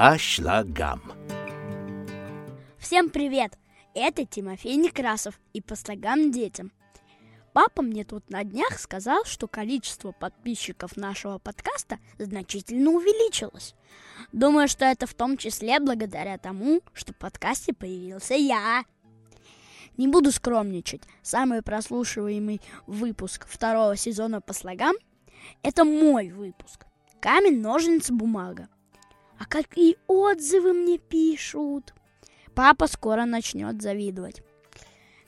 по слогам. Всем привет! Это Тимофей Некрасов и по слогам детям. Папа мне тут на днях сказал, что количество подписчиков нашего подкаста значительно увеличилось. Думаю, что это в том числе благодаря тому, что в подкасте появился я. Не буду скромничать. Самый прослушиваемый выпуск второго сезона по слогам – это мой выпуск. Камень, ножницы, бумага. А какие отзывы мне пишут? Папа скоро начнет завидовать.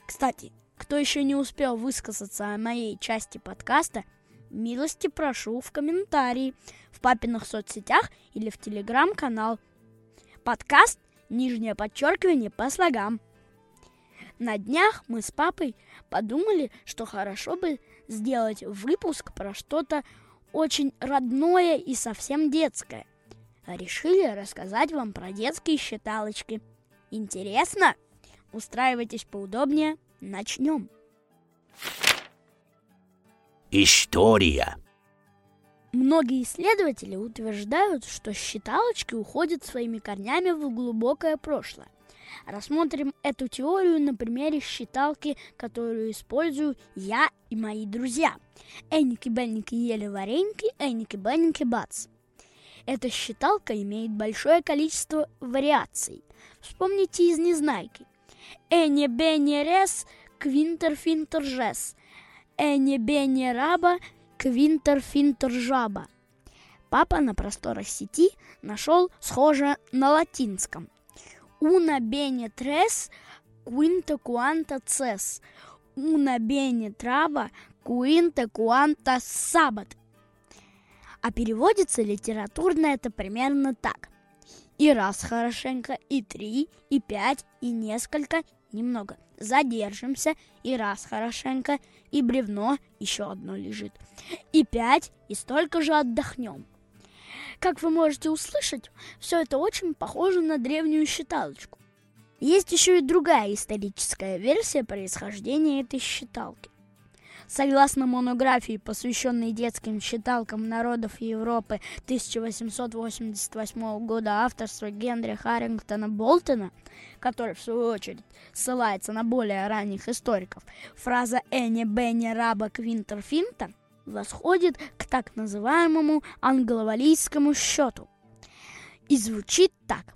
Кстати, кто еще не успел высказаться о моей части подкаста, милости прошу в комментарии в папиных соцсетях или в телеграм-канал. Подкаст «Нижнее подчеркивание по слогам». На днях мы с папой подумали, что хорошо бы сделать выпуск про что-то очень родное и совсем детское. Решили рассказать вам про детские считалочки. Интересно? Устраивайтесь поудобнее. Начнем. История. Многие исследователи утверждают, что считалочки уходят своими корнями в глубокое прошлое. Рассмотрим эту теорию на примере считалки, которую использую я и мои друзья. Энники-бенники ели вареньки, энники-бенники бац. Эта считалка имеет большое количество вариаций. Вспомните из «Незнайки». Эне бене рес, квинтер финтер жес. Эне бене раба, квинтер финтер жаба. Папа на просторах сети нашел схожее на латинском. Una bene tres, quinta quanta ces. Una bene traba, quinta quanta sabat. А переводится литературно это примерно так. И раз хорошенько, и три, и пять, и несколько, немного. Задержимся, и раз хорошенько, и бревно, еще одно лежит. И пять, и столько же отдохнем. Как вы можете услышать, все это очень похоже на древнюю считалочку. Есть еще и другая историческая версия происхождения этой считалки. Согласно монографии, посвященной детским считалкам народов Европы 1888 года авторства Генри Харрингтона Болтона, который, в свою очередь, ссылается на более ранних историков, фраза «Эни Бенни Раба Квинтер Финта» восходит к так называемому англовалийскому счету и звучит так.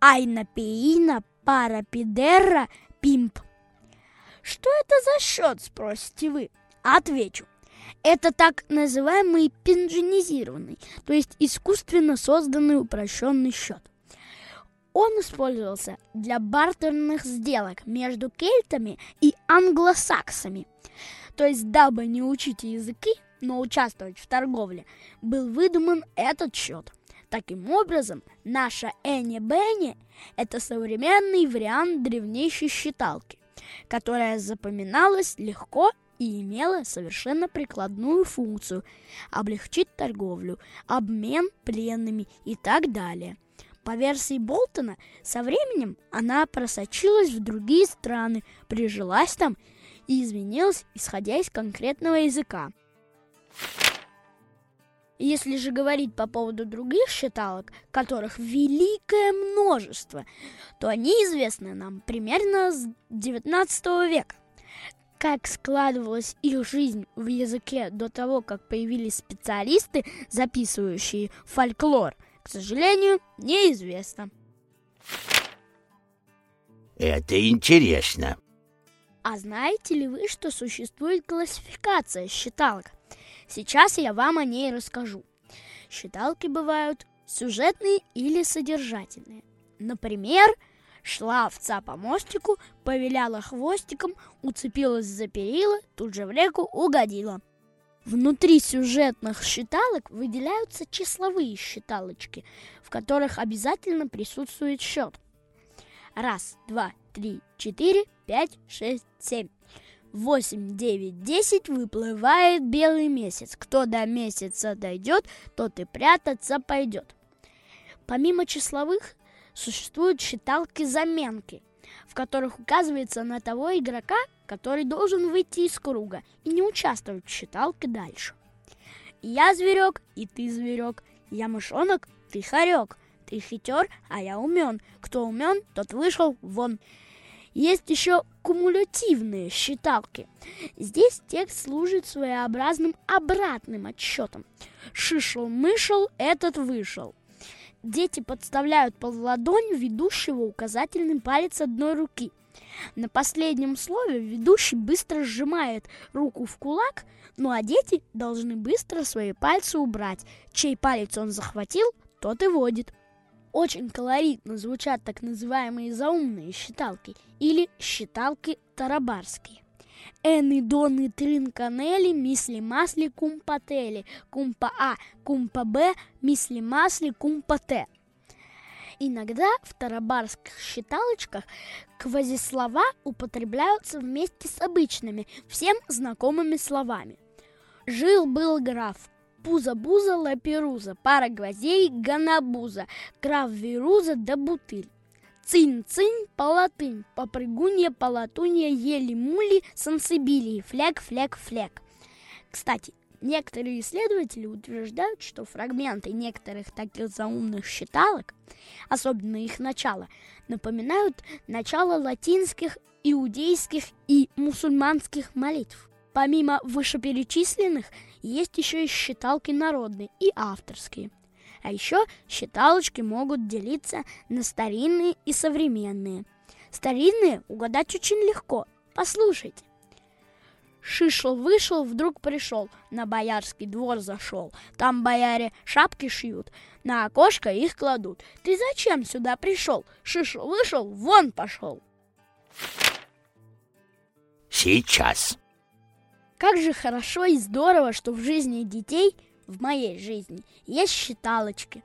Айна пиина пара пидерра пимп. Что это за счет, спросите вы? Отвечу. Это так называемый пинжинизированный, то есть искусственно созданный упрощенный счет. Он использовался для бартерных сделок между кельтами и англосаксами – то есть, дабы не учить языки, но участвовать в торговле, был выдуман этот счет. Таким образом, наша Энни Бенни – это современный вариант древнейшей считалки, которая запоминалась легко и имела совершенно прикладную функцию – облегчить торговлю, обмен пленными и так далее. По версии Болтона, со временем она просочилась в другие страны, прижилась там – и изменилась, исходя из конкретного языка. Если же говорить по поводу других считалок, которых великое множество, то они известны нам примерно с XIX века. Как складывалась их жизнь в языке до того, как появились специалисты, записывающие фольклор, к сожалению, неизвестно. Это интересно. А знаете ли вы, что существует классификация считалок? Сейчас я вам о ней расскажу. Считалки бывают сюжетные или содержательные. Например, шла овца по мостику, повиляла хвостиком, уцепилась за перила, тут же в реку угодила. Внутри сюжетных считалок выделяются числовые считалочки, в которых обязательно присутствует счет. Раз, два, три, четыре, пять, шесть, семь. Восемь, девять, десять выплывает белый месяц. Кто до месяца дойдет, тот и прятаться пойдет. Помимо числовых, существуют считалки-заменки, в которых указывается на того игрока, который должен выйти из круга и не участвовать в считалке дальше. Я зверек, и ты зверек. Я мышонок, ты хорек. Ты хитер, а я умен. Кто умен, тот вышел вон. Есть еще кумулятивные считалки. Здесь текст служит своеобразным обратным отсчетом. Шишел-мышел, этот вышел. Дети подставляют под ладонь ведущего указательный палец одной руки. На последнем слове ведущий быстро сжимает руку в кулак, ну а дети должны быстро свои пальцы убрать. Чей палец он захватил, тот и водит. Очень колоритно звучат так называемые заумные считалки или считалки тарабарские. Эны, доны, трин, канели, мисли, масли, кумпатели, кумпа А, кумпа Б, мисли, масли, кумпа Т. Иногда в тарабарских считалочках квазислова употребляются вместе с обычными, всем знакомыми словами. Жил-был граф, Пуза-буза, лаперуза, пара гвоздей, ганабуза, крав вируза да бутыль. Цинь-цинь, палатынь, попрыгунья, полатунья, ели-мули, сансибилии, фляг-фляг-фляг. Кстати, некоторые исследователи утверждают, что фрагменты некоторых таких заумных считалок, особенно их начало, напоминают начало латинских, иудейских и мусульманских молитв. Помимо вышеперечисленных, есть еще и считалки народные и авторские. А еще считалочки могут делиться на старинные и современные. Старинные угадать очень легко. Послушайте. Шишел-вышел, вдруг пришел, на боярский двор зашел. Там бояре шапки шьют, на окошко их кладут. Ты зачем сюда пришел? Шишел-вышел, вон пошел. Сейчас. Как же хорошо и здорово, что в жизни детей, в моей жизни, есть считалочки.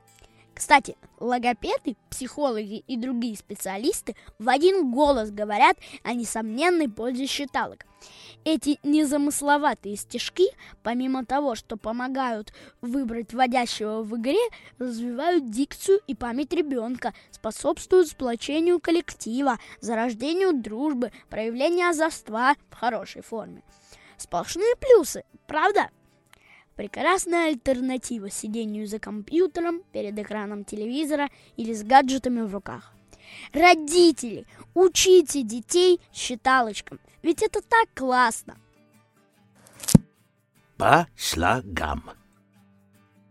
Кстати, логопеды, психологи и другие специалисты в один голос говорят о несомненной пользе считалок. Эти незамысловатые стишки, помимо того, что помогают выбрать вводящего в игре, развивают дикцию и память ребенка, способствуют сплочению коллектива, зарождению дружбы, проявлению озорства в хорошей форме. Сплошные плюсы, правда? Прекрасная альтернатива сидению за компьютером, перед экраном телевизора или с гаджетами в руках. Родители, учите детей считалочкам, ведь это так классно. По слогам.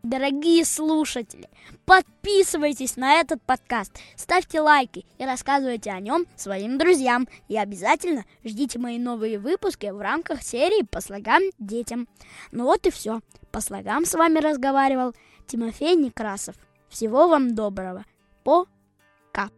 Дорогие слушатели, подписывайтесь на этот подкаст, ставьте лайки и рассказывайте о нем своим друзьям. И обязательно ждите мои новые выпуски в рамках серии «По слогам детям». Ну вот и все. По слогам с вами разговаривал Тимофей Некрасов. Всего вам доброго. Пока.